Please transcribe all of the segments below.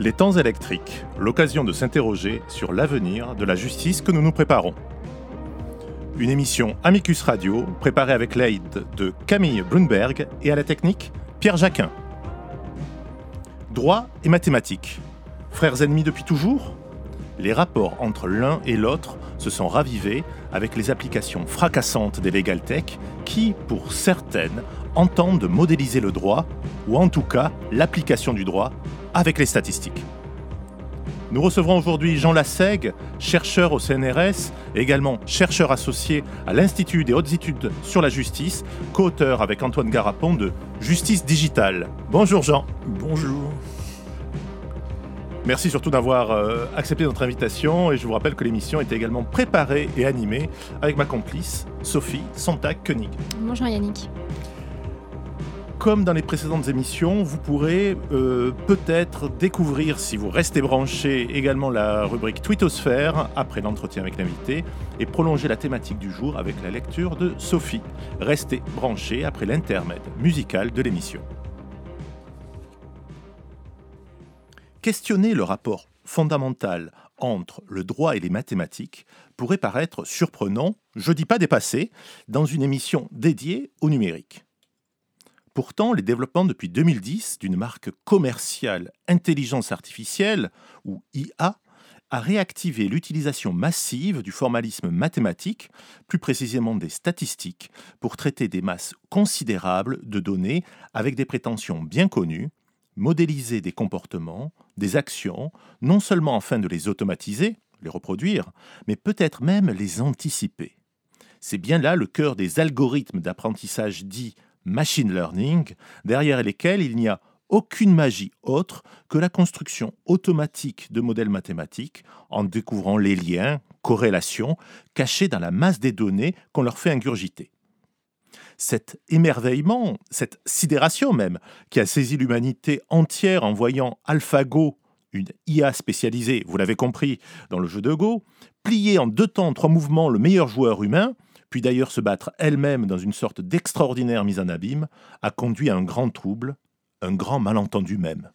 Les temps électriques, l'occasion de s'interroger sur l'avenir de la justice que nous nous préparons. Une émission Amicus Radio préparée avec l'aide de Camille Brunberg et à la technique Pierre Jacquin. Droit et mathématiques. Frères ennemis depuis toujours Les rapports entre l'un et l'autre se sont ravivés avec les applications fracassantes des legal tech qui, pour certaines, entendent modéliser le droit, ou en tout cas l'application du droit, avec les statistiques. Nous recevrons aujourd'hui Jean Lassègue, chercheur au CNRS et également chercheur associé à l'Institut des hautes études sur la justice, co-auteur avec Antoine Garapon de Justice digitale. Bonjour Jean. Bonjour. Merci surtout d'avoir euh, accepté notre invitation et je vous rappelle que l'émission est également préparée et animée avec ma complice Sophie Sontag-Koenig. Bonjour Yannick. Comme dans les précédentes émissions, vous pourrez euh, peut-être découvrir, si vous restez branché, également la rubrique Twittosphère après l'entretien avec l'invité et prolonger la thématique du jour avec la lecture de Sophie. Restez branché après l'intermède musical de l'émission. Questionner le rapport fondamental entre le droit et les mathématiques pourrait paraître surprenant, je dis pas dépassé, dans une émission dédiée au numérique. Pourtant, les développements depuis 2010 d'une marque commerciale intelligence artificielle, ou IA, a réactivé l'utilisation massive du formalisme mathématique, plus précisément des statistiques, pour traiter des masses considérables de données avec des prétentions bien connues, modéliser des comportements, des actions, non seulement afin de les automatiser, les reproduire, mais peut-être même les anticiper. C'est bien là le cœur des algorithmes d'apprentissage dits machine learning, derrière lesquels il n'y a aucune magie autre que la construction automatique de modèles mathématiques en découvrant les liens, corrélations, cachés dans la masse des données qu'on leur fait ingurgiter. Cet émerveillement, cette sidération même, qui a saisi l'humanité entière en voyant AlphaGo, une IA spécialisée, vous l'avez compris, dans le jeu de Go, plier en deux temps, trois mouvements le meilleur joueur humain, puis d'ailleurs se battre elle-même dans une sorte d'extraordinaire mise en abîme, a conduit à un grand trouble, un grand malentendu même.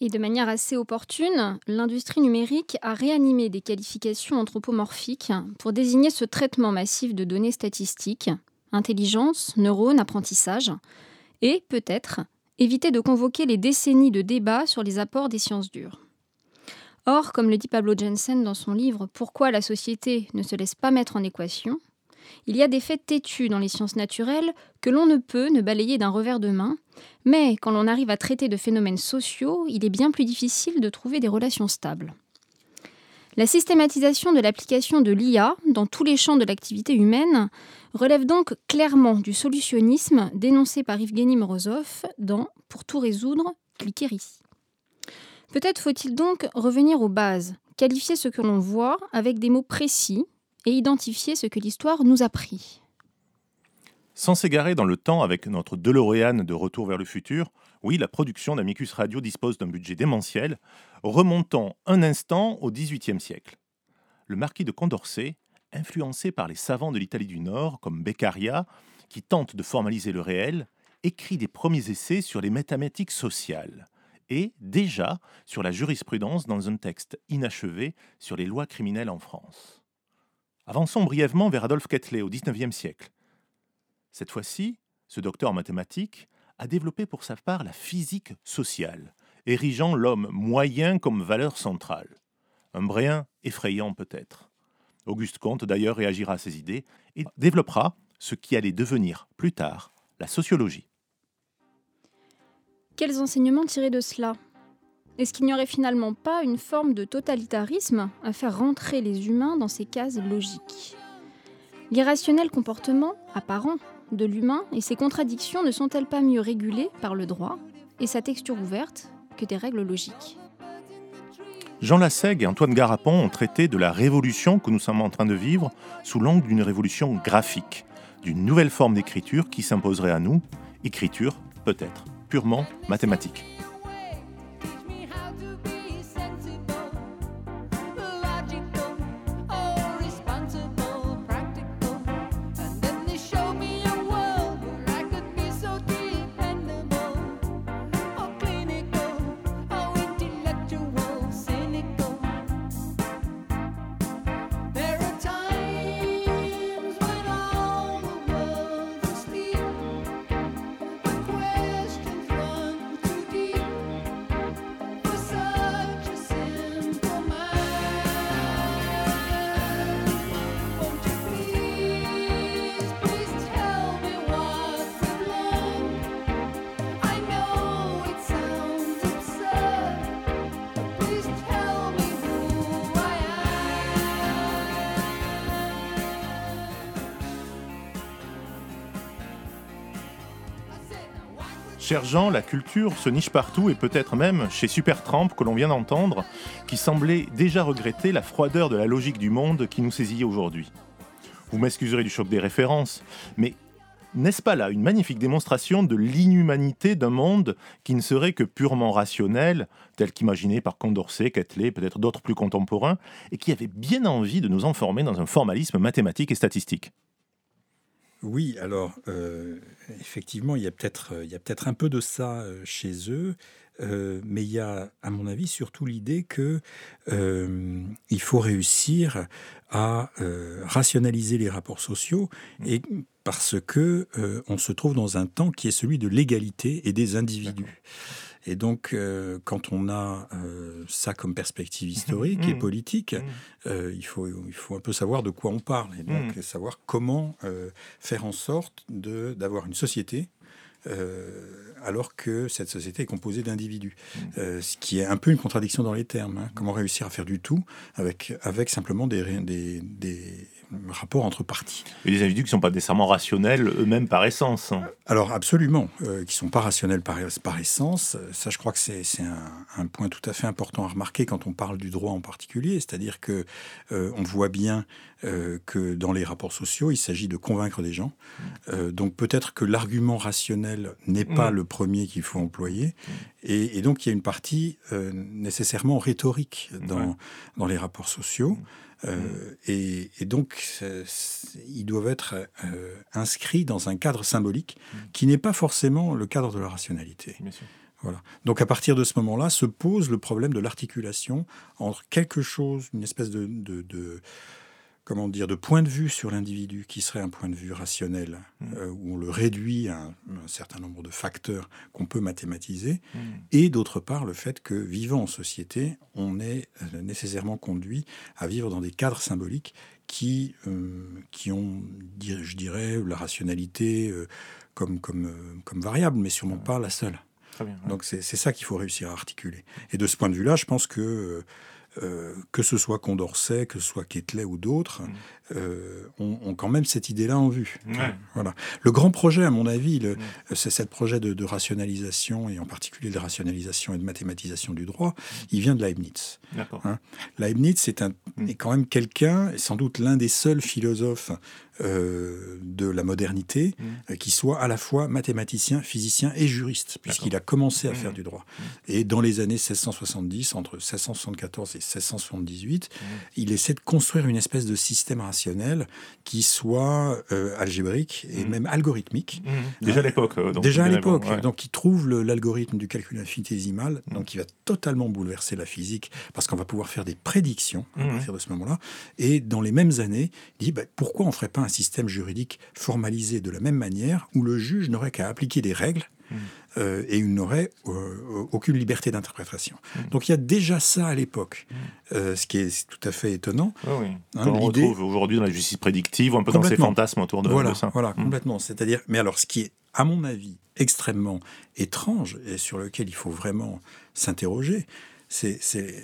Et de manière assez opportune, l'industrie numérique a réanimé des qualifications anthropomorphiques pour désigner ce traitement massif de données statistiques, intelligence, neurones, apprentissage, et peut-être éviter de convoquer les décennies de débats sur les apports des sciences dures. Or, comme le dit Pablo Jensen dans son livre Pourquoi la société ne se laisse pas mettre en équation, il y a des faits têtus dans les sciences naturelles que l'on ne peut ne balayer d'un revers de main, mais quand l'on arrive à traiter de phénomènes sociaux, il est bien plus difficile de trouver des relations stables. La systématisation de l'application de l'IA dans tous les champs de l'activité humaine relève donc clairement du solutionnisme dénoncé par Evgeny Morozov dans Pour tout résoudre, cliquez ici. Peut-être faut-il donc revenir aux bases, qualifier ce que l'on voit avec des mots précis et identifier ce que l'histoire nous a pris. Sans s'égarer dans le temps avec notre DeLorean de Retour vers le futur, oui, la production d'Amicus Radio dispose d'un budget démentiel, remontant un instant au XVIIIe siècle. Le marquis de Condorcet, influencé par les savants de l'Italie du Nord, comme Beccaria, qui tentent de formaliser le réel, écrit des premiers essais sur les mathématiques sociales et déjà sur la jurisprudence dans un texte inachevé sur les lois criminelles en France. Avançons brièvement vers Adolphe Quetelet au XIXe siècle. Cette fois-ci, ce docteur en mathématiques a développé pour sa part la physique sociale, érigeant l'homme moyen comme valeur centrale. Un brin effrayant peut-être. Auguste Comte d'ailleurs réagira à ces idées et développera ce qui allait devenir plus tard la sociologie. Quels enseignements tirer de cela? Est-ce qu'il n'y aurait finalement pas une forme de totalitarisme à faire rentrer les humains dans ces cases logiques? L'irrationnel comportement apparent de l'humain et ses contradictions ne sont-elles pas mieux régulées par le droit et sa texture ouverte que des règles logiques? Jean Lassègue et Antoine Garapon ont traité de la révolution que nous sommes en train de vivre sous l'angle d'une révolution graphique, d'une nouvelle forme d'écriture qui s'imposerait à nous, écriture peut-être purement mathématique. Cher Jean, la culture se niche partout et peut-être même chez Supertramp que l'on vient d'entendre, qui semblait déjà regretter la froideur de la logique du monde qui nous saisit aujourd'hui. Vous m'excuserez du choc des références, mais n'est-ce pas là une magnifique démonstration de l'inhumanité d'un monde qui ne serait que purement rationnel, tel qu'imaginé par Condorcet, Quetelet, peut-être d'autres plus contemporains, et qui avait bien envie de nous enfermer dans un formalisme mathématique et statistique? Oui, alors euh, effectivement, il y a peut-être peut un peu de ça euh, chez eux, euh, mais il y a, à mon avis, surtout l'idée que il faut réussir à rationaliser les rapports sociaux et parce que on se trouve dans un temps qui est celui de l'égalité et des individus. Et donc, euh, quand on a euh, ça comme perspective historique et mmh. politique, mmh. Euh, il, faut, il faut un peu savoir de quoi on parle et donc savoir comment faire en sorte d'avoir une société alors que cette société est composée d'individus. ce qui est un peu une contradiction dans les termes. Hein. Comment réussir à faire du tout avec, avec simplement des, des, des rapport entre parties. Et des individus qui ne sont pas nécessairement rationnels eux-mêmes par essence. Alors absolument, euh, qui ne sont pas rationnels par, par, essence. Ça, je crois que c'est un, un, point tout à fait important à remarquer quand on parle du droit en particulier. C'est-à-dire que euh, on voit bien euh, que dans les rapports sociaux, il s'agit de convaincre des gens. Mm. donc peut-être que l'argument rationnel n'est pas mm. le premier qu'il faut employer. Mm. Et, et, donc il y a une partie nécessairement rhétorique dans, dans les rapports sociaux. Euh, et, donc, ils doivent être euh, inscrits dans un cadre symbolique qui n'est pas forcément le cadre de la rationalité. Voilà. Donc à partir de ce moment-là se pose le problème de l'articulation entre quelque chose, une espèce de, de comment dire, de point de vue sur l'individu qui serait un point de vue rationnel, mmh. euh, où on le réduit à un, certain nombre de facteurs qu'on peut mathématiser, mmh. et d'autre part le fait que vivant en société, on est euh, nécessairement conduit à vivre dans des cadres symboliques qui, euh, qui ont, je dirais, la rationalité comme, comme, comme variable, mais sûrement pas la seule. Donc c'est ça qu'il faut réussir à articuler. Et de ce point de vue-là, je pense que euh, que ce soit Condorcet, que ce soit Quetelet ou d'autres, mm. Euh, ont, quand même cette idée-là en vue. Voilà. Le grand projet, à mon avis, mm. c'est ce projet de, rationalisation, et en particulier de rationalisation et de mathématisation du droit, mm. il vient de Leibniz. Hein. Leibniz est, un, est quand même quelqu'un, sans doute l'un des seuls philosophes euh, de la modernité mmh. euh, qui soit à la fois mathématicien, physicien et juriste, puisqu'il a commencé à mmh. faire du droit. Mmh. Et dans les années 1670, entre 1674 et 1678, il essaie de construire une espèce de système qui soit euh, algébrique et même algorithmique. Déjà à l'époque. Déjà à l'époque. Donc il trouve l'algorithme du calcul infinitésimal, donc il va totalement bouleverser la physique, parce qu'on va pouvoir faire des prédictions à partir de ce moment-là. Et dans les mêmes années, il dit bah, pourquoi on ne ferait pas un système juridique formalisé de la même manière où le juge n'aurait qu'à appliquer des règles. Euh, et il n'aurait euh, aucune liberté d'interprétation. Mmh. Donc il y a déjà ça à l'époque, mmh. euh, ce qui est tout à fait étonnant. oui. Hein, on retrouve aujourd'hui dans la justice prédictive, un peu dans ces fantasmes autour de, voilà, ça. Voilà, complètement. C'est-à-dire, mais alors ce qui est, à mon avis, extrêmement étrange et sur lequel il faut vraiment s'interroger, c'est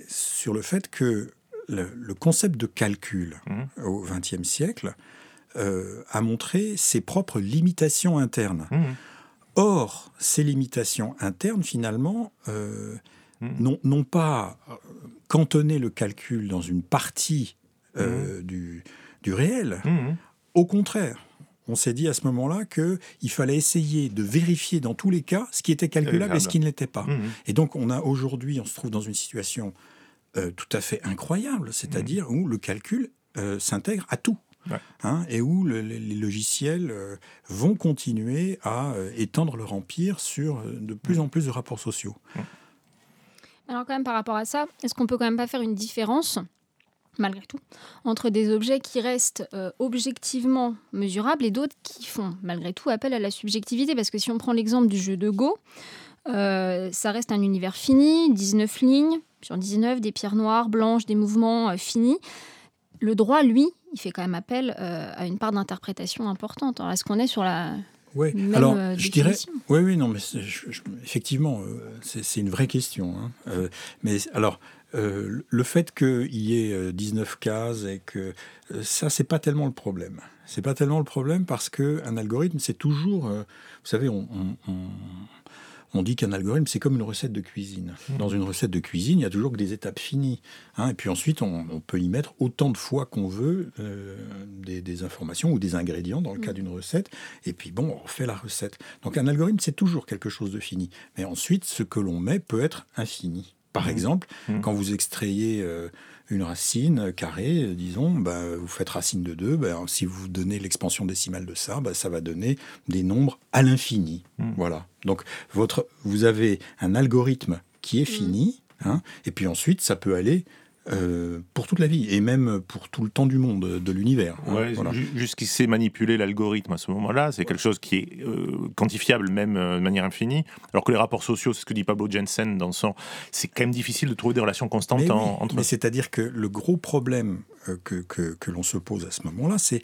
sur le fait que le, concept de calcul au XXe siècle euh, a montré ses propres limitations internes. Or, ces limitations internes, finalement, euh, mmh. n'ont pas euh, cantonné le calcul dans une partie mmh. du, du, réel. Au contraire, on s'est dit à ce moment-là qu'il fallait essayer de vérifier dans tous les cas ce qui était calculable et ce qui ne l'était pas. Et donc, on a aujourd'hui, on se trouve dans une situation tout à fait incroyable, c'est-à-dire où le calcul s'intègre à tout. Hein, et où les logiciels euh, vont continuer à euh, étendre leur empire sur euh, de plus en plus de rapports sociaux. Alors quand même par rapport à ça, est-ce qu'on peut quand même pas faire une différence malgré tout, entre des objets qui restent objectivement mesurables et d'autres qui font malgré tout appel à la subjectivité? Parce que si on prend l'exemple du jeu de Go, ça reste un univers fini, 19 lignes sur 19, des pierres noires, blanches, des mouvements finis. Le droit, lui, il fait quand même appel euh, à une part d'interprétation importante. Alors, est-ce qu'on est sur la oui, alors euh, je dirais, oui, oui, non, mais effectivement, euh, c'est une vraie question. Hein. mais alors, le fait qu'il y ait 19 cases et que ça, c'est pas tellement le problème. C'est pas tellement le problème parce que un algorithme, c'est toujours, vous savez, on, on dit qu'un algorithme, c'est comme une recette de cuisine. Mmh. Dans une recette de cuisine, il y a toujours que des étapes finies. Hein. et puis ensuite, on, peut y mettre autant de fois qu'on veut euh, des, informations ou des ingrédients dans le cas mmh. d'une recette. Et puis bon, on refait la recette. Donc un algorithme, c'est toujours quelque chose de fini. Mais ensuite, ce que l'on met peut être infini. Par mmh. exemple, quand vous extrayez euh, une racine carrée, disons, bah, vous faites racine de 2, bah, si vous donnez l'expansion décimale de ça, bah, ça va donner des nombres à l'infini. Hmm. Voilà. Donc votre, vous avez un algorithme qui est fini, hein, et puis ensuite ça peut aller euh, pour toute la vie et même pour tout le temps du monde, de l'univers. Hein, ouais, voilà. Jusqu'il sait manipuler l'algorithme à ce moment-là, c'est quelque chose qui est euh, quantifiable même euh, de manière infinie, alors que les rapports sociaux, c'est ce que dit Pablo Jensen dans son... C'est quand même difficile de trouver des relations constantes mais entre... Mais c'est-à-dire que le gros problème que, que, que l'on se pose à ce moment-là, c'est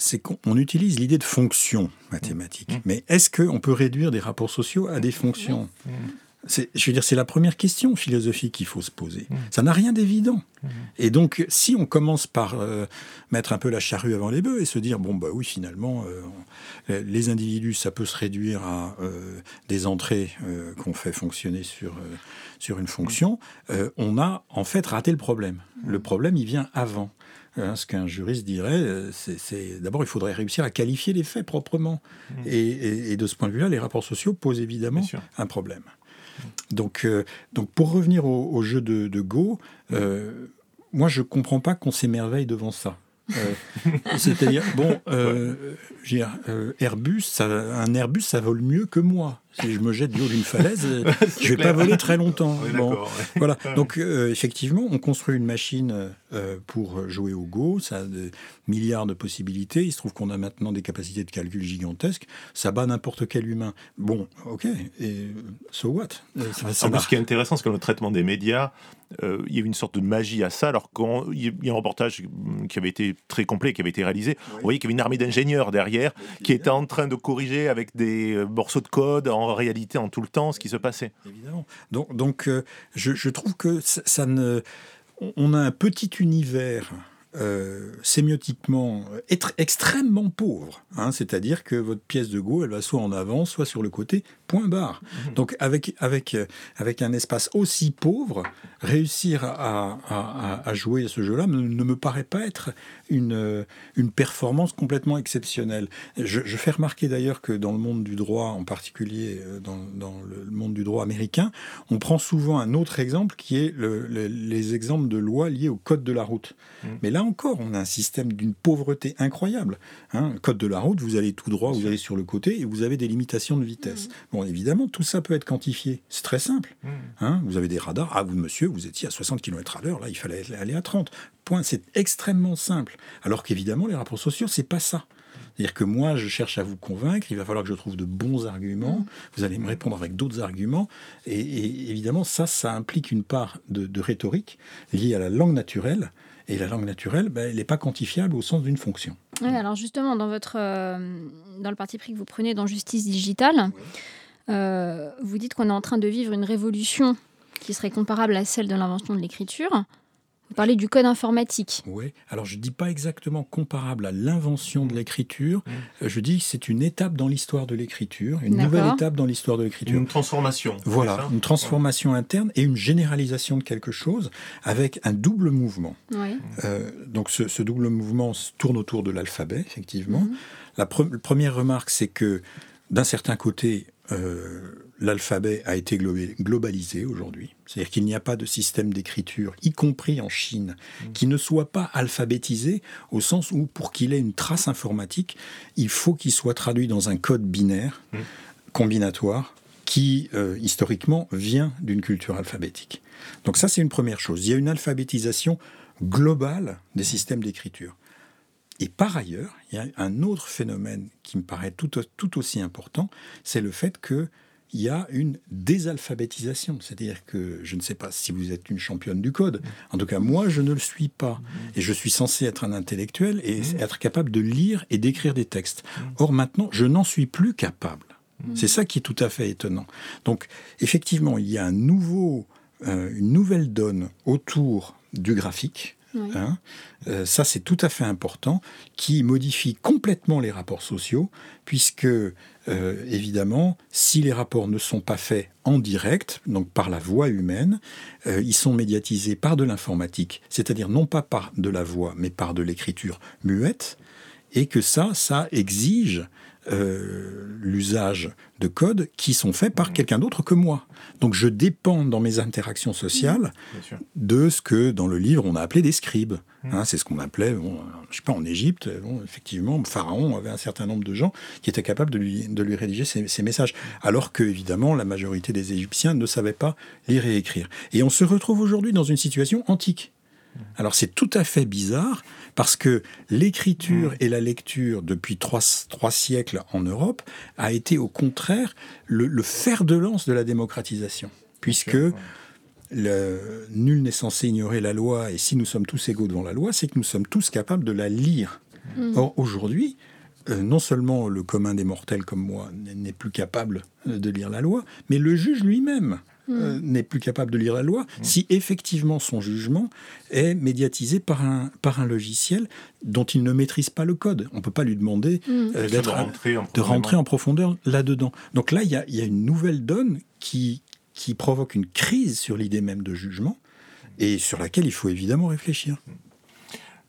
c'est qu'on utilise l'idée de fonction mathématique. Mmh. Mais est-ce qu'on peut réduire des rapports sociaux à des fonctions? Mmh je veux dire, c'est la première question philosophique qu'il faut se poser. Mmh. Ça n'a rien d'évident. Mmh. Et donc, si on commence par euh, mettre un peu la charrue avant les bœufs et se dire, bon, bah oui, finalement, euh, les individus, ça peut se réduire à euh, des entrées qu'on fait fonctionner sur, sur une fonction, on a en fait raté le problème. Mmh. Le problème, il vient avant. Hein, ce qu'un juriste dirait, c'est d'abord il faudrait réussir à qualifier les faits proprement. Et, et, de ce point de vue-là, les rapports sociaux posent évidemment un problème. Donc, euh, donc pour revenir au, jeu de, Go, euh, moi je comprends pas qu'on s'émerveille devant ça. Euh, c'est-à-dire, bon, Airbus, un Airbus, ça vole mieux que moi si je me jette du haut d'une falaise, je vais pas voler très longtemps. Voilà. Donc euh, effectivement, on construit une machine euh, pour jouer au Go. Ça a des milliards de possibilités. Il se trouve qu'on a maintenant des capacités de calcul gigantesques. Ça bat n'importe quel humain. Bon, ok. Et so what? Ça, Ce qui est intéressant, c'est que le traitement des médias, euh, il y a une sorte de magie à ça. Alors quand il y a un reportage qui avait été très complet, qui avait été réalisé, vous voyez qu'il y avait une armée d'ingénieurs derrière qui était en train de corriger avec des morceaux de code en réalité en tout le temps ce qui se passait. Évidemment. Donc, euh, je, trouve que ça, ne. On a un petit univers euh, sémiotiquement être extrêmement pauvre. Hein, C'est-à-dire que votre pièce de Go, elle va soit en avant, soit sur le côté, point barre. Mhm. Donc avec, avec, euh, avec un espace aussi pauvre, réussir à, à, à jouer à ce jeu-là ne, me paraît pas être une, euh, une performance complètement exceptionnelle. Je, je fais remarquer d'ailleurs que dans le monde du droit, en particulier dans, dans, le monde du droit américain, on prend souvent un autre exemple qui est le, les exemples de lois liées au code de la route. Mhm. Mais là encore, on a un système d'une pauvreté incroyable. Hein. code de la route, vous allez tout droit, vous allez sur le côté et vous avez des limitations de vitesse. Bon, évidemment, tout ça peut être quantifié. C'est très simple. Hmm. Hein. vous avez des radars. Ah, vous, monsieur, vous étiez à 60 km à l'heure. Là, il fallait aller à 30. Point. C'est extrêmement simple. Alors qu'évidemment, les rapports sociaux, c'est pas ça. C'est-à-dire que moi, je cherche à vous convaincre, il va falloir que je trouve de bons arguments, hmm. vous allez me répondre avec d'autres arguments, et, évidemment, ça, ça implique une part de, rhétorique liée à la langue naturelle, et la langue naturelle, ben, elle n'est pas quantifiable au sens d'une fonction. alors justement, dans, votre, euh, dans le parti pris que vous prenez dans Justice digitale, euh, vous dites qu'on est en train de vivre une révolution qui serait comparable à celle de l'invention de l'écriture. Vous parlez du code informatique. Oui, alors je ne dis pas exactement comparable à l'invention de l'écriture, mmh. euh, je dis que c'est une étape dans l'histoire de l'écriture, une nouvelle étape dans l'histoire de l'écriture. Une transformation. Voilà, une transformation interne et une généralisation de quelque chose avec un double mouvement. Euh, donc ce, double mouvement tourne autour de l'alphabet, effectivement. Mmh. La première remarque, c'est que d'un certain côté, euh, l'alphabet a été globalisé aujourd'hui. C'est-à-dire qu'il n'y a pas de système d'écriture, y compris en Chine, mmh. qui ne soit pas alphabétisé au sens où pour qu'il ait une trace informatique, il faut qu'il soit traduit dans un code binaire, mmh. combinatoire, qui euh, historiquement vient d'une culture alphabétique. Donc ça, c'est une première chose. Il y a une alphabétisation globale des systèmes d'écriture. Et par ailleurs, il y a un autre phénomène qui me paraît tout, aussi important, c'est le fait qu'il y a une désalphabétisation. C'est-à-dire que je ne sais pas si vous êtes une championne du code. En tout cas, moi, je ne le suis pas. Et je suis censé être un intellectuel et être capable de lire et d'écrire des textes. Or, maintenant, je n'en suis plus capable. C'est ça qui est tout à fait étonnant. Donc, effectivement, il y a euh, une nouvelle donne autour du graphique, Hein, euh, ça, c'est tout à fait important, qui modifie complètement les rapports sociaux, puisque, euh, évidemment, si les rapports ne sont pas faits en direct, donc par la voix humaine, euh, ils sont médiatisés par de l'informatique, c'est-à-dire non pas par de la voix, mais par de l'écriture muette, et que ça, ça exige euh, l'usage de codes qui sont faits par mmh. quelqu'un d'autre que moi. Donc je dépends dans mes interactions sociales mmh. de ce que dans le livre on a appelé des scribes. Mmh. Hein, c'est ce qu'on appelait, bon, je sais pas, en Égypte, bon, effectivement, Pharaon avait un certain nombre de gens qui étaient capables de lui, de lui rédiger ses, messages. Alors que, évidemment, la majorité des Égyptiens ne savaient pas lire et écrire. Et on se retrouve aujourd'hui dans une situation antique. Alors c'est tout à fait bizarre parce que l'écriture mm. et la lecture depuis trois, siècles en Europe a été au contraire le, fer de lance de la démocratisation, puisque nul n'est censé ignorer la loi et si nous sommes tous égaux devant la loi, c'est que nous sommes tous capables de la lire. Mm. Or aujourd'hui, euh, non seulement le commun des mortels comme moi n'est plus capable de lire la loi, mais le juge lui-même euh, n'est plus capable de lire la loi si effectivement son jugement est médiatisé par un, par un logiciel dont il ne maîtrise pas le code. On ne peut pas lui demander euh, de, rentrer en, profondeur là-dedans. Donc là, il y a, y a, une nouvelle donne qui, qui provoque une crise sur l'idée même de jugement et sur laquelle il faut évidemment réfléchir.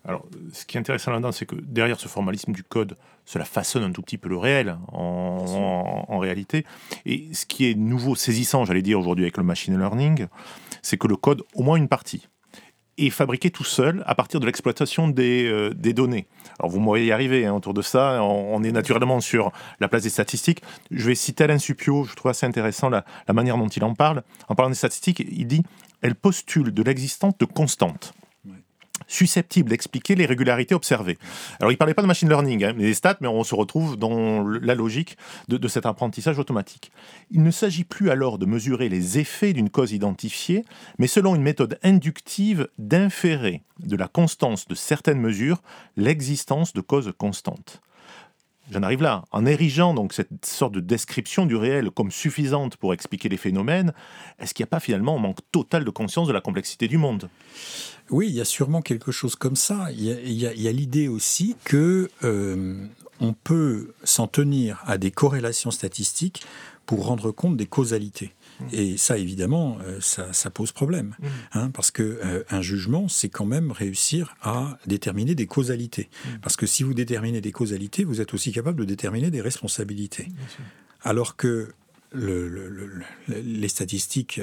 Alors, ce qui est intéressant là-dedans, c'est que derrière ce formalisme du code, cela façonne un tout petit peu le réel en, réalité. Et ce qui est nouveau, saisissant, j'allais dire aujourd'hui avec le machine learning, c'est que le code, au moins une partie, est fabriqué tout seul à partir de l'exploitation des, euh, données. Alors vous m'auriez y arrivé hein, autour de ça, on, est naturellement sur la place des statistiques. Je vais citer Alain Supio, je trouve assez intéressant la, la manière dont il en parle. En parlant des statistiques, il dit « Elle postule de l'existence de constantes » susceptible d'expliquer les régularités observées. Alors, il ne parlait pas de machine learning, hein, des stats, mais on se retrouve dans la logique de, cet apprentissage automatique. Il ne s'agit plus alors de mesurer les effets d'une cause identifiée, mais selon une méthode inductive d'inférer de la constance de certaines mesures l'existence de causes constantes. J'en arrive là. En érigeant donc cette sorte de description du réel comme suffisante pour expliquer les phénomènes, est-ce qu'il n'y a pas finalement un manque total de conscience de la complexité du monde? Oui, il y a sûrement quelque chose comme ça. Il y a, l'idée aussi que euh, on peut s'en tenir à des corrélations statistiques pour rendre compte des causalités. Mmh. Et ça, évidemment, euh, ça, pose problème, mmh. hein, parce que euh, un jugement, c'est quand même réussir à déterminer des causalités. Mmh. Parce que si vous déterminez des causalités, vous êtes aussi capable de déterminer des responsabilités. Alors que les statistiques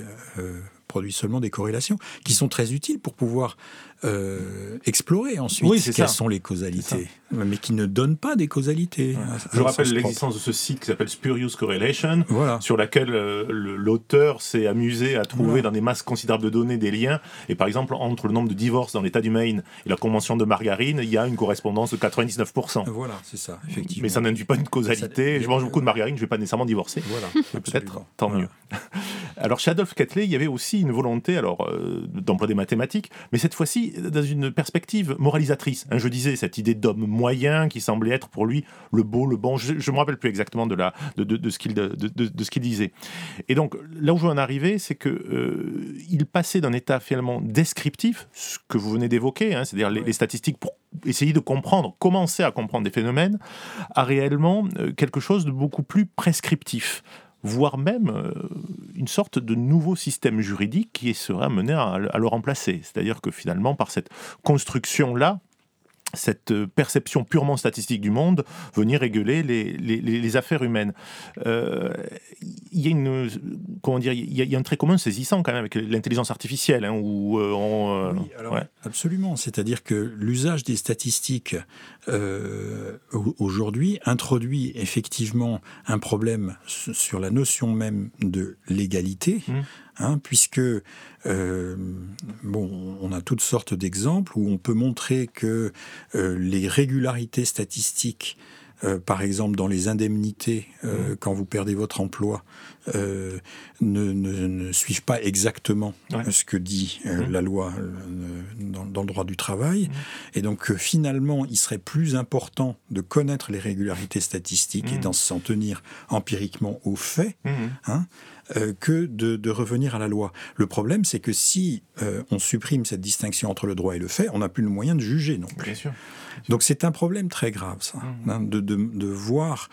produisent seulement des corrélations qui sont très utiles pour pouvoir euh, explorer ensuite quelles sont les causalités, mais qui ne donnent pas des causalités. Je rappelle l'existence de ce site qui s'appelle Spurious Correlation, sur laquelle euh, l'auteur s'est amusé à trouver dans des masses considérables de données des liens. Et par exemple, entre le nombre de divorces dans l'État du Maine et la convention de margarine, il y a une correspondance de 99%. Voilà, c'est ça, effectivement. Mais ça n'induit pas une causalité. Je mange beaucoup de margarine, je ne vais pas nécessairement divorcer. Voilà, peut-être, tant mieux. Alors chez Adolphe Quetelet, il y avait aussi une volonté alors euh, d'emploi des mathématiques, mais cette fois-ci dans une perspective moralisatrice. Hein, je disais cette idée d'homme moyen qui semblait être pour lui le beau, le bon. Je ne me rappelle plus exactement de, la, de, de, ce qu'il de, ce qu'il disait. Et donc là où je veux en arriver, c'est que euh, il passait d'un état finalement descriptif, ce que vous venez d'évoquer, hein, c'est-à-dire les, statistiques pour essayer de comprendre, commencer à comprendre des phénomènes, à réellement euh, quelque chose de beaucoup plus prescriptif voire même euh, une sorte de nouveau système juridique qui serait amené à, le remplacer. C'est-à-dire que finalement, par cette construction-là, cette euh, perception purement statistique du monde venir réguler les, les, affaires humaines. Euh, il y a une comment dire, il y, a, un trait commun saisissant quand même avec l'intelligence artificielle, hein, où euh, oui, alors, absolument. C'est-à-dire que l'usage des statistiques aujourd'hui introduit effectivement un problème sur la notion même de l'égalité. Mmh. Hein, puisque euh, bon, on a toutes sortes d'exemples où on peut montrer que euh, les régularités statistiques, euh, par exemple dans les indemnités mmh. quand vous perdez votre emploi, euh, ne, suivent pas exactement ce que dit mmh. la loi dans, le droit du travail. Mmh. Et donc finalement, il serait plus important de connaître les régularités statistiques et d'en s'en tenir empiriquement aux faits. Hein, euh, que de, revenir à la loi. Le problème, c'est que si euh, on supprime cette distinction entre le droit et le fait, on n'a plus le moyen de juger non plus. Donc c'est un problème très grave, ça, mmh. hein, de, voir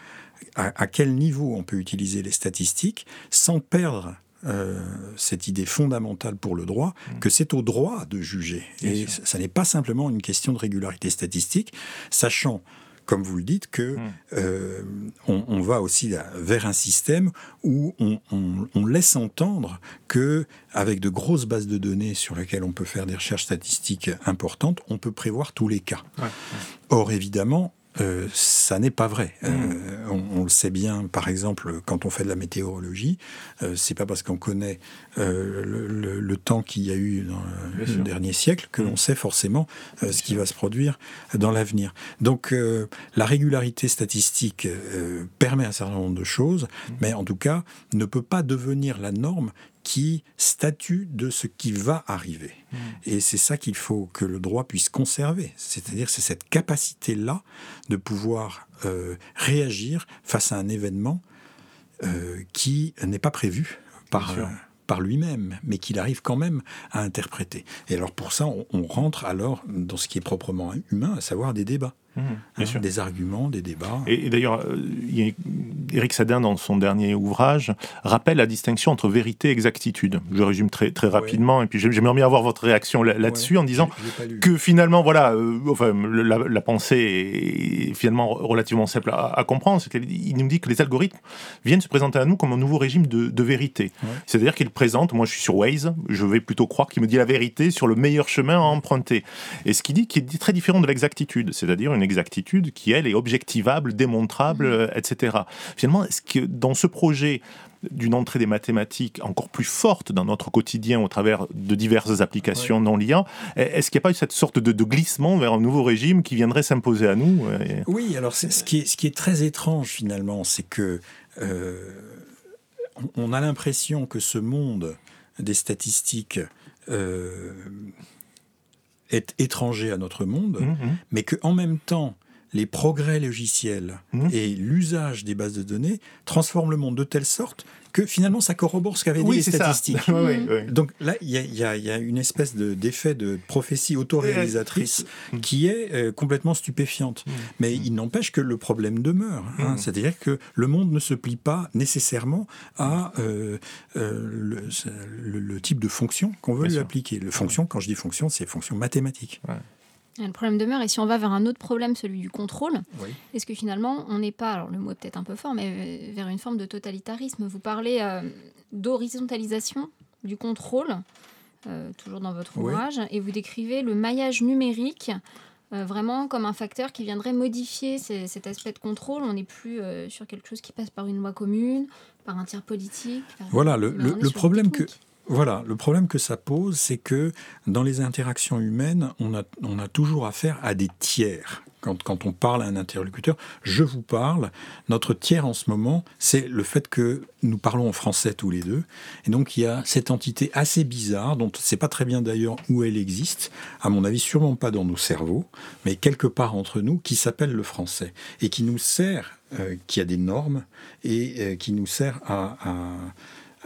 à, quel niveau on peut utiliser les statistiques sans perdre euh, cette idée fondamentale pour le droit, mmh. que c'est au droit de juger. et ça n'est pas simplement une question de régularité statistique, sachant comme vous le dites, que hmm. euh, on, va aussi vers un système où on, laisse entendre que, avec de grosses bases de données sur lesquelles on peut faire des recherches statistiques importantes, on peut prévoir tous les cas. Or, évidemment, euh, ça n'est pas vrai. Euh, mm. on, le sait bien, par exemple, quand on fait de la météorologie, euh, c'est pas parce qu'on connaît le, temps qu'il y a eu dans le, dernier siècle que l'on mm. sait forcément ce qui va se produire dans l'avenir. Donc, la régularité statistique permet un certain nombre de choses, mm. mais en tout cas ne peut pas devenir la norme qui statue de ce qui va arriver. Hmm. Et c'est ça qu'il faut que le droit puisse conserver. C'est-à-dire c'est cette capacité-là de pouvoir euh, réagir face à un événement euh, qui n'est pas prévu par, euh, par lui-même, mais qu'il arrive quand même à interpréter. Et alors pour ça, on rentre alors dans ce qui est proprement humain, à savoir des débats. Mmh, hein, des arguments, des débats. Et, d'ailleurs, Éric euh, Sadin, dans son dernier ouvrage, rappelle la distinction entre vérité et exactitude. Je résume très, très rapidement, et puis j'aimerais bien avoir votre réaction là-dessus en disant que finalement, voilà, euh, enfin, la, pensée est finalement relativement simple à, comprendre. C'est qu'il nous dit que les algorithmes viennent se présenter à nous comme un nouveau régime de, vérité. C'est-à-dire qu'ils présentent, moi je suis sur Waze, je vais plutôt croire qu'il me dit la vérité sur le meilleur chemin à emprunter. Et ce qu'il dit qui est très différent de l'exactitude, c'est-à-dire une exactitude qui, elle, est objectivable, démontrable, mmh. euh, etc. Finalement, est-ce que dans ce projet d'une entrée des mathématiques encore plus forte dans notre quotidien au travers de diverses applications non liées, est-ce qu'il n'y a pas eu cette sorte de, glissement vers un nouveau régime qui viendrait s'imposer à nous Oui, alors ce, qui est, ce qui est très étrange finalement, c'est que euh, on a l'impression que ce monde des statistiques euh, est étranger à notre monde, mmh, mais qu'en même temps, les progrès logiciels mmh. et l'usage des bases de données transforment le monde de telle sorte que finalement ça corrobore ce qu'avaient dit les statistiques. Donc là, il y, a une espèce d'effet de, prophétie autoréalisatrice qui est euh, complètement stupéfiante. Mais il n'empêche que le problème demeure. Hein. C'est-à-dire que le monde ne se plie pas nécessairement à euh, euh, le, type de fonction qu'on veut lui appliquer. Le fonction, quand je dis fonction, c'est fonction mathématique. Le problème demeure, et si on va vers un autre problème, celui du contrôle, est-ce que finalement on n'est pas, alors le mot est peut-être un peu fort, mais vers une forme de totalitarisme? Vous parlez euh, d'horizontalisation du contrôle, euh, toujours dans votre ouvrage, et vous décrivez le maillage numérique euh, vraiment comme un facteur qui viendrait modifier cet aspect de contrôle. On n'est plus sur quelque chose qui passe par une loi commune, par un tiers politique. Voilà, le, le problème que voilà, le problème que ça pose, c'est que dans les interactions humaines, on a, toujours affaire à des tiers. Quand, on parle à un interlocuteur, je vous parle. Notre tiers en ce moment, c'est le fait que nous parlons en français tous les deux. Et donc il y a cette entité assez bizarre, dont on ne sait pas très bien d'ailleurs où elle existe, à mon avis sûrement pas dans nos cerveaux, mais quelque part entre nous, qui s'appelle le français. Et qui nous sert, euh, qui a des normes, et euh, qui nous sert à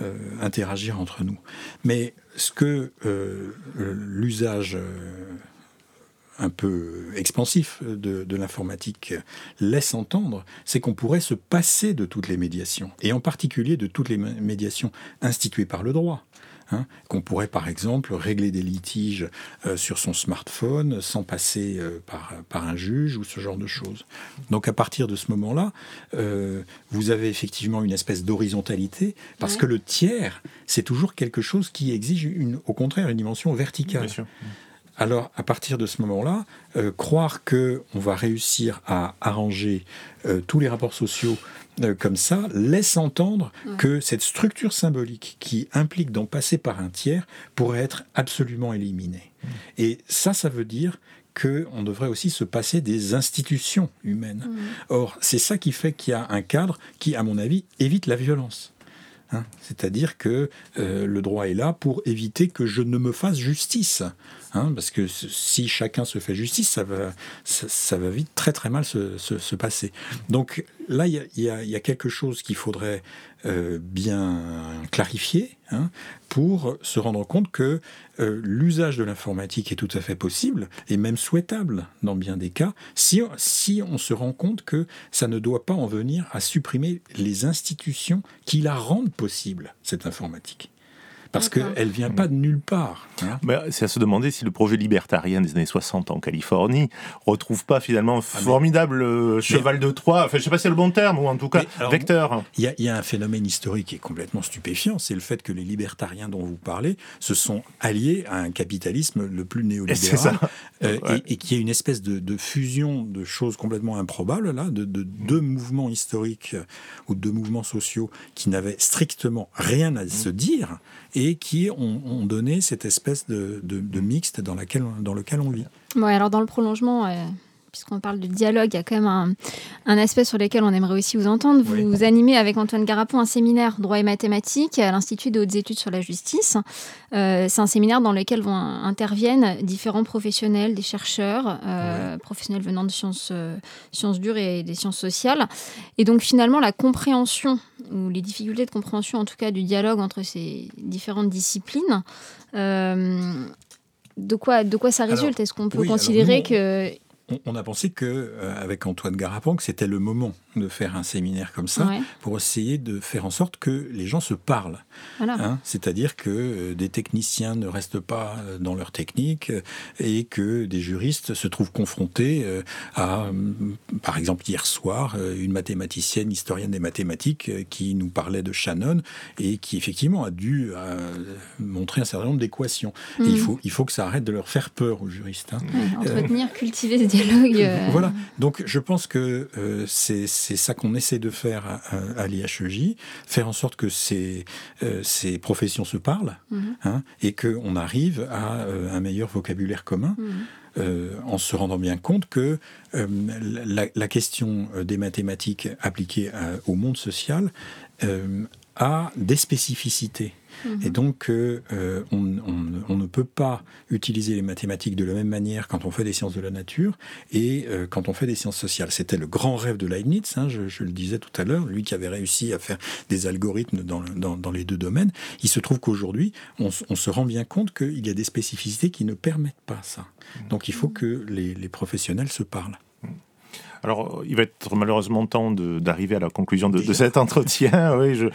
euh, interagir entre nous. Mais ce que euh, l'usage euh, un peu expansif de, de l'informatique laisse entendre, c'est qu'on pourrait se passer de toutes les médiations, et en particulier de toutes les médiations instituées par le droit. Hein, qu'on pourrait par exemple régler des litiges euh, sur son smartphone sans passer euh, par, par un juge ou ce genre de choses. Donc à partir de ce moment-là, euh, vous avez effectivement une espèce d'horizontalité parce que le tiers, c'est toujours quelque chose qui exige une, au contraire une dimension verticale. Alors, à partir de ce moment-là, croire que on va réussir à arranger tous les rapports sociaux euh, comme ça laisse entendre que cette structure symbolique qui implique d'en passer par un tiers pourrait être absolument éliminée. Mm. Et ça, ça veut dire qu'on devrait aussi se passer des institutions humaines. Mm. Or, c'est ça qui fait qu'il y a un cadre qui, à mon avis, évite la violence. Hein. C'est-à-dire que euh, le droit est là pour éviter que je ne me fasse justice. Hein, parce que si chacun se fait justice, ça va, ça, va vite très très mal se, passer. Donc là, il y, a, quelque chose qu'il faudrait euh, bien clarifier hein, pour se rendre compte que euh, l'usage de l'informatique est tout à fait possible et même souhaitable dans bien des cas, si, si on se rend compte que ça ne doit pas en venir à supprimer les institutions qui la rendent possible, cette informatique parce qu'elle ne vient pas de nulle part. Hein. c'est à se demander si le projet libertarien des années 60 en Californie retrouve pas finalement un ah, formidable euh, cheval de Troie, enfin je sais pas si c'est le bon terme, ou en tout cas vecteur. Il y, a un phénomène historique qui est complètement stupéfiant, c'est le fait que les libertariens dont vous parlez se sont alliés à un capitalisme le plus néolibéral, euh, et, et, qui est une espèce de, fusion de choses complètement improbables, là, de, de deux mouvements historiques ou deux mouvements sociaux qui n'avaient strictement rien à se dire, et qui ont, donné cette espèce de, mixte dans, lequel on vit. Ouais, alors dans le prolongement, puisqu'on parle de dialogue, il y a quand même un, aspect sur lequel on aimerait aussi vous entendre. Vous, animez avec Antoine Garapon un séminaire droit et mathématiques à l'Institut de hautes études sur la justice. Euh, c'est un séminaire dans lequel vont, interviennent différents professionnels, des chercheurs, euh, professionnels venant de sciences, sciences dures et des sciences sociales. Et donc finalement, la compréhension ou les difficultés de compréhension, en tout cas, du dialogue entre ces différentes disciplines. Euh, de, quoi, de quoi ça résulte? Est-ce qu'on peut considérer que on, a pensé que euh, avec Antoine Garapon que c'était le moment de faire un séminaire comme ça pour essayer de faire en sorte que les gens se parlent. Hein. C'est-à-dire que euh, des techniciens ne restent pas euh, dans leur technique et que des juristes se trouvent confrontés à, par exemple hier soir, une mathématicienne, historienne des mathématiques qui nous parlait de Shannon et qui effectivement a dû montrer un certain nombre d'équations. il, mhm. faut, il faut que ça arrête de leur faire peur aux juristes. Hein. entretenir, cultiver euh. Voilà. Donc je pense que euh, c'est ça qu'on essaie de faire à, l'IHEJ, faire en sorte que ces, euh, ces professions se parlent mhm. hein, et qu'on arrive à un meilleur vocabulaire commun. Mhm. en se rendant bien compte que la, question des mathématiques appliquées au monde social a des spécificités. Mhm. Et donc, euh, euh, on, ne peut pas utiliser les mathématiques de la même manière quand on fait des sciences de la nature et euh, quand on fait des sciences sociales. C'était le grand rêve de Leibniz, hein, je, le disais tout à l'heure, lui qui avait réussi à faire des algorithmes dans, les deux domaines. Il se trouve qu'aujourd'hui, on, se rend bien compte qu'il y a des spécificités qui ne permettent pas ça. Mhm. Donc, il faut que les professionnels se parlent. Alors, il va être malheureusement temps d'arriver à la conclusion de, cet entretien. oui, je,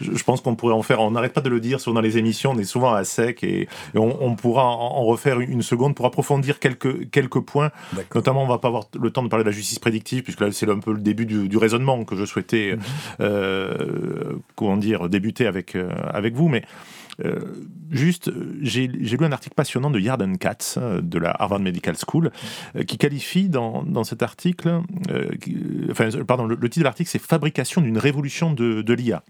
je, pense qu'on pourrait en faire. On n'arrête pas de le dire sur dans les émissions. On est souvent à sec et, on, pourra en, refaire une seconde pour approfondir quelques quelques points. Notamment, on va pas avoir le temps de parler de la justice prédictive puisque là, c'est un peu le début du, raisonnement que je souhaitais, mhm. euh, comment dire, débuter avec euh, avec vous, mais. Euh, juste, j'ai lu un article passionnant de Yarden Katz euh, de la Harvard Medical School euh, qui qualifie dans, dans cet article, enfin, pardon, le, titre de l'article c'est Fabrication d'une révolution de l'IA.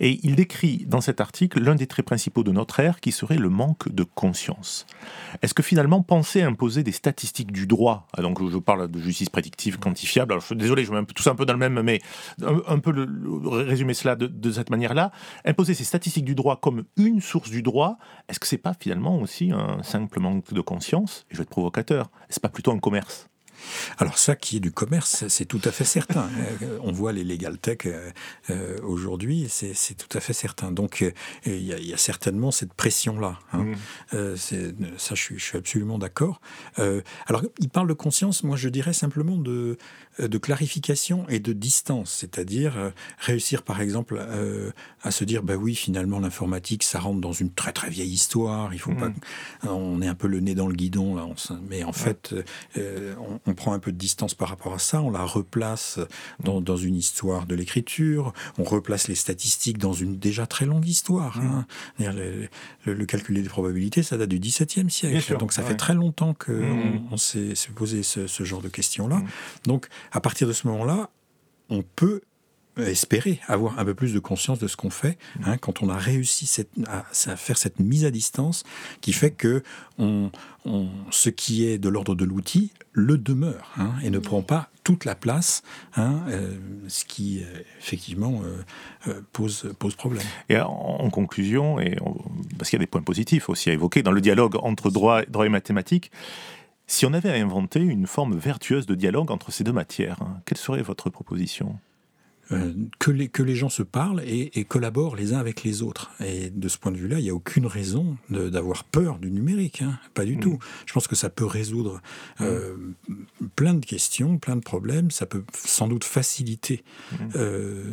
Et il décrit dans cet article l'un des traits principaux de notre ère qui serait le manque de conscience. Est-ce que finalement penser à imposer des statistiques du droit, ah, donc je parle de justice prédictive quantifiable, alors je suis désolé, je mets un peu, tout ça un peu dans le même, mais un, peu le, résumer cela de, cette manière-là, imposer ces statistiques du droit comme une source du droit, est-ce que c'est pas finalement aussi un simple manque de conscience? Et je vais être provocateur, est-ce pas plutôt un commerce? Alors ça qui est du commerce, c'est tout à fait certain. Euh, on voit les legal tech euh, euh, aujourd'hui, c'est tout à fait certain. Donc il y, a certainement cette pression-là. Hein. Mmh. ça, je suis, absolument d'accord. alors il parle de conscience, moi je dirais simplement de, de clarification et de distance, c'est-à-dire réussir par exemple à se dire, bah oui, finalement l'informatique, ça rentre dans une très très vieille histoire, il faut pas... Mmh. On est un peu le nez dans le guidon, là, mais en fait, on, on prend un peu de distance par rapport à ça, on la replace dans, dans une histoire de l'écriture, on replace les statistiques dans une déjà très longue histoire. Hein. Le, le, calcul des probabilités, ça date du XVIIe siècle, donc ça fait très longtemps qu'on mmh. on, s'est posé ce, ce, genre de questions-là. Mmh. Donc à partir de ce moment-là, on peut espérer avoir un peu plus de conscience de ce qu'on fait hein, quand on a réussi cette, à, faire cette mise à distance qui fait que on, ce qui est de l'ordre de l'outil le demeure hein, et ne prend pas toute la place, hein, ce qui effectivement pose, pose problème. Et en, conclusion, et parce qu'il y a des points positifs aussi à évoquer dans le dialogue entre droit, droit et mathématiques, si on avait inventé une forme vertueuse de dialogue entre ces deux matières, hein, quelle serait votre proposition? Euh, que, les, que les gens se parlent et, collaborent les uns avec les autres. Et de ce point de vue-là, il n'y a aucune raison d'avoir peur du numérique, hein. pas du mm. tout. Je pense que ça peut résoudre euh, plein de questions, plein de problèmes, ça peut sans doute faciliter mm. euh,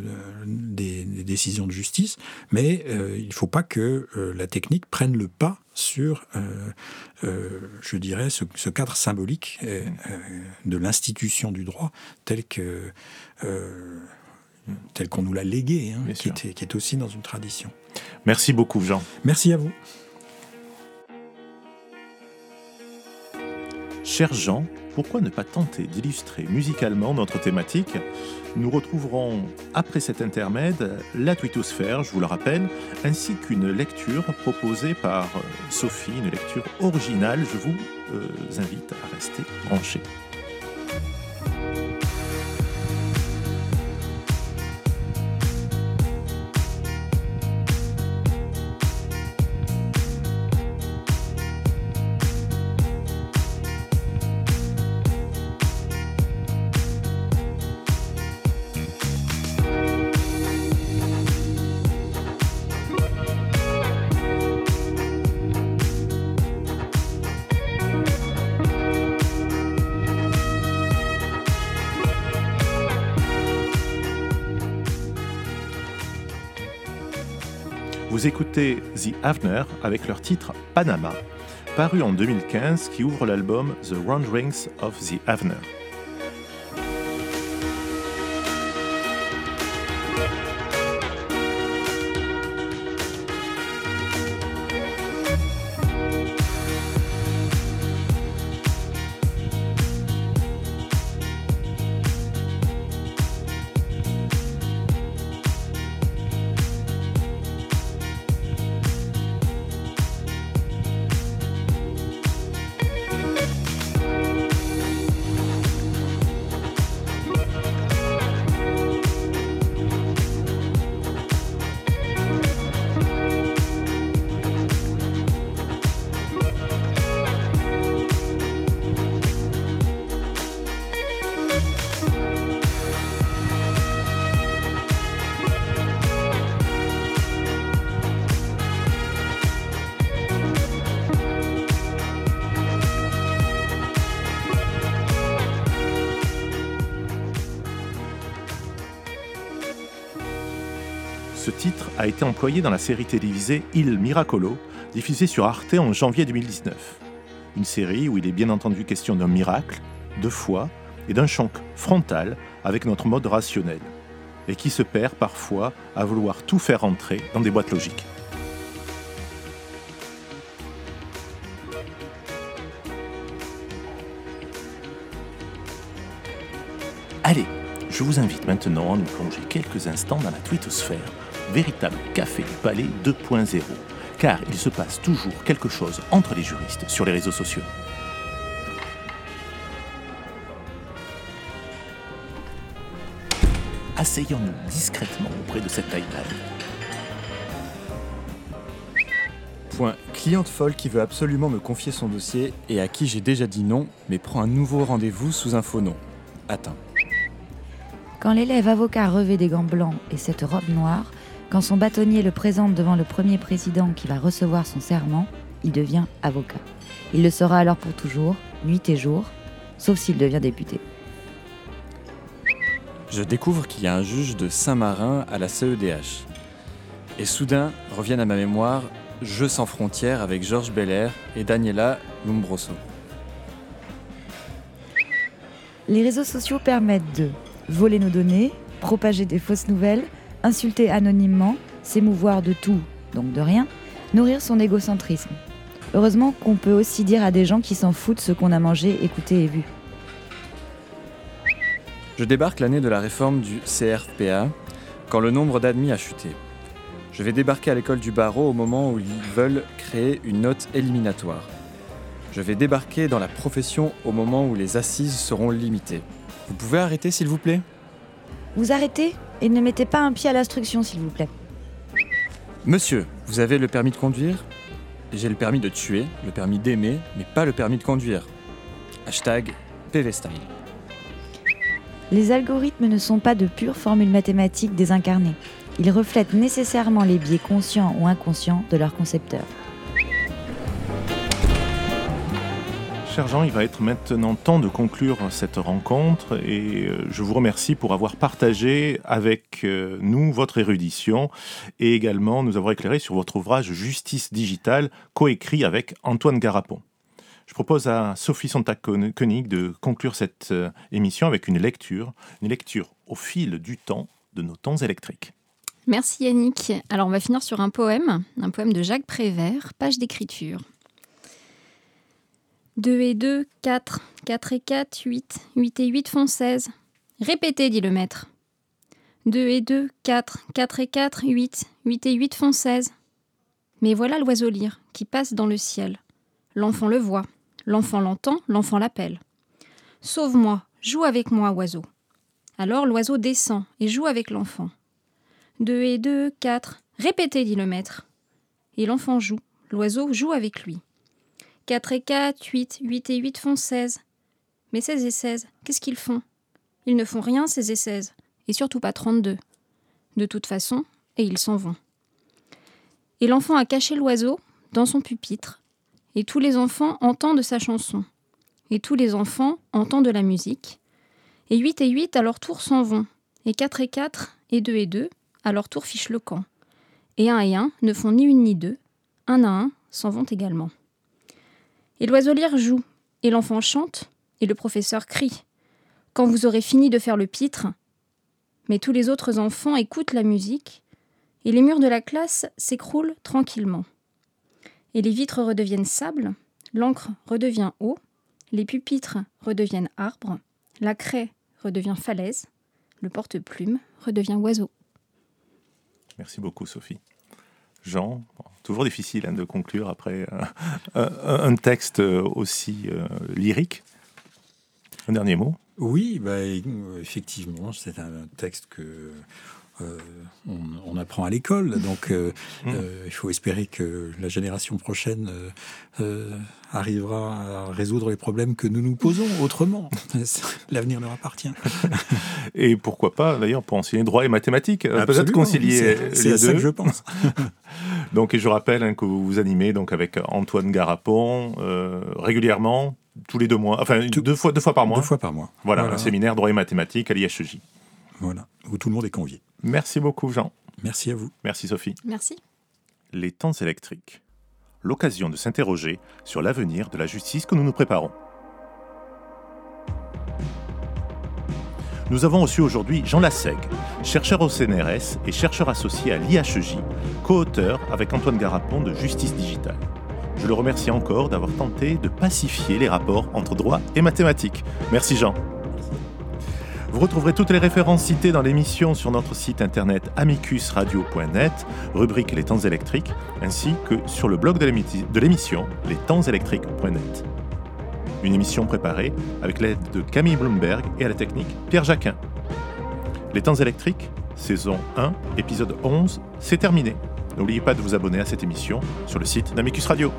des, décisions de justice, mais il ne faut pas que la technique prenne le pas sur, je dirais, ce, ce cadre symbolique mm. de l'institution du droit tel que tel qu'on nous l'a légué, hein, qui, qui est aussi dans une tradition. Merci beaucoup, Jean. Merci à vous. Cher Jean, pourquoi ne pas tenter d'illustrer musicalement notre thématique? Nous retrouverons, après cet intermède, la twittosphère, je vous le rappelle, ainsi qu'une lecture proposée par Sophie, une lecture originale. Je vous euh, invite à rester branchés. Vous écoutez The Havner avec leur titre Panama, paru en 2015 qui ouvre l'album The Wanderings of the Havner. A été employé dans la série télévisée Il Miracolo, diffusée sur Arte en janvier 2019. Une série où il est bien entendu question d'un miracle, de foi et d'un choc frontal avec notre mode rationnel, et qui se perd parfois à vouloir tout faire entrer dans des boîtes logiques. Allez, je vous invite maintenant à nous plonger quelques instants dans la twittosphère véritable café du palais 2.0, car il se passe toujours quelque chose entre les juristes sur les réseaux sociaux. Asseyons-nous discrètement auprès de cette iPad. Point. Cliente folle qui veut absolument me confier son dossier et à qui j'ai déjà dit non, mais prend un nouveau rendez-vous sous un faux nom. Atteint. Quand l'élève avocat revêt des gants blancs et cette robe noire, quand son bâtonnier le présente devant le premier président qui va recevoir son serment, il devient avocat. Il le sera alors pour toujours, nuit et jour, sauf s'il devient député. Je découvre qu'il y a un juge de Saint-Marin à la CEDH. Et soudain reviennent à ma mémoire Jeux sans frontières avec Georges Belair et Daniela Lombroso. Les réseaux sociaux permettent de voler nos données, propager des fausses nouvelles, insulter anonymement, s'émouvoir de tout, donc de rien, nourrir son égocentrisme. Heureusement qu'on peut aussi dire à des gens qui s'en foutent ce qu'on a mangé, écouté et vu. Je débarque l'année de la réforme du CRPA, quand le nombre d'admis a chuté. Je vais débarquer à l'école du barreau au moment où ils veulent créer une note éliminatoire. Je vais débarquer dans la profession au moment où les assises seront limitées. Vous pouvez arrêter, s'il vous plaît? Vous arrêtez? Et ne mettez pas un pied à l'instruction, s'il vous plaît. Monsieur, vous avez le permis de conduire? J'ai le permis de tuer, le permis d'aimer, mais pas le permis de conduire. Hashtag PVStyle. Les algorithmes ne sont pas de pures formules mathématiques désincarnées. Ils reflètent nécessairement les biais conscients ou inconscients de leurs concepteurs. Cher Jean, il va être maintenant temps de conclure cette rencontre et euh, je vous remercie pour avoir partagé avec euh, nous votre érudition et également nous avoir éclairé sur votre ouvrage Justice digitale, coécrit avec Antoine Garapon. Je propose à Sophie Sontag-Koenig de conclure cette euh, émission avec une lecture, une lecture au fil du temps de nos temps électriques. Merci Yannick. Alors on va finir sur un poème, un poème de Jacques Prévert, page d'écriture. 2 et 2, 4. 4 et 4, 8. 8 et 8 font 16. Répétez, dit le maître. 2 et 2, 4. 4 et 4, 8. 8 et 8 font 16. Mais voilà l'oiseau lire qui passe dans le ciel. L'enfant le voit, l'enfant l'entend, l'enfant l'appelle. Sauve-moi, joue avec moi, oiseau. Alors l'oiseau descend et joue avec l'enfant. 2 et 2, 4. Répétez, dit le maître. Et l'enfant joue, l'oiseau joue avec lui. 4 et 4, 8, 8 et 8 font 16. Mais 16 et 16, qu'est-ce qu'ils font? Ils ne font rien, 16 et 16, et surtout pas 32. De toute façon, et ils s'en vont. Et l'enfant a caché l'oiseau dans son pupitre, et tous les enfants entendent sa chanson, et tous les enfants entendent la musique, et 8 et 8 à leur tour s'en vont, et 4 et 4, et 2 et 2, à leur tour fichent le camp. Et 1 et 1 ne font ni une ni deux, un à un s'en vont également. Et l'oiseau lire joue, et l'enfant chante, et le professeur crie. Quand vous aurez fini de faire le pitre, mais tous les autres enfants écoutent la musique, et les murs de la classe s'écroulent tranquillement. Et les vitres redeviennent sable, l'encre redevient eau, les pupitres redeviennent arbres, la craie redevient falaise, le porte-plume redevient oiseau. Merci beaucoup, Sophie. Jean, toujours difficile hein, de conclure après euh, un, texte aussi euh, lyrique. Un dernier mot? Oui, bah, effectivement, c'est un texte que euh, on, apprend à l'école. Donc, mmh. il faut espérer que la génération prochaine arrivera à résoudre les problèmes que nous nous posons autrement. L'avenir leur appartient. et pourquoi pas, d'ailleurs, pour enseigner droit et mathématiques, peut-être concilier C'est ça que je pense. donc, et je rappelle hein, que vous vous animez donc avec Antoine Garapon euh, régulièrement, tous les deux mois, enfin deux fois, deux fois par mois. Deux fois par mois. Voilà, un séminaire droit et mathématiques à l'IHJ. Voilà, où tout le monde est convié. Merci beaucoup, Jean. Merci à vous. Merci, Sophie. Merci. Les temps électriques. L'occasion de s'interroger sur l'avenir de la justice que nous nous préparons. Nous avons reçu aujourd'hui Jean Lassègue, chercheur au CNRS et chercheur associé à l'IHJ, co-auteur avec Antoine Garapon de Justice digitale. Je le remercie encore d'avoir tenté de pacifier les rapports entre droit et mathématiques. Merci Jean. Vous retrouverez toutes les références citées dans l'émission sur notre site internet amicusradio.net, rubrique Les temps électriques, ainsi que sur le blog de l'émission lestemsélectriques.net. Une émission préparée avec l'aide de Camille Bloomberg et à la technique Pierre Jacquin. Les temps électriques, saison 1, épisode 11, c'est terminé. N'oubliez pas de vous abonner à cette émission sur le site d'Amicus Radio.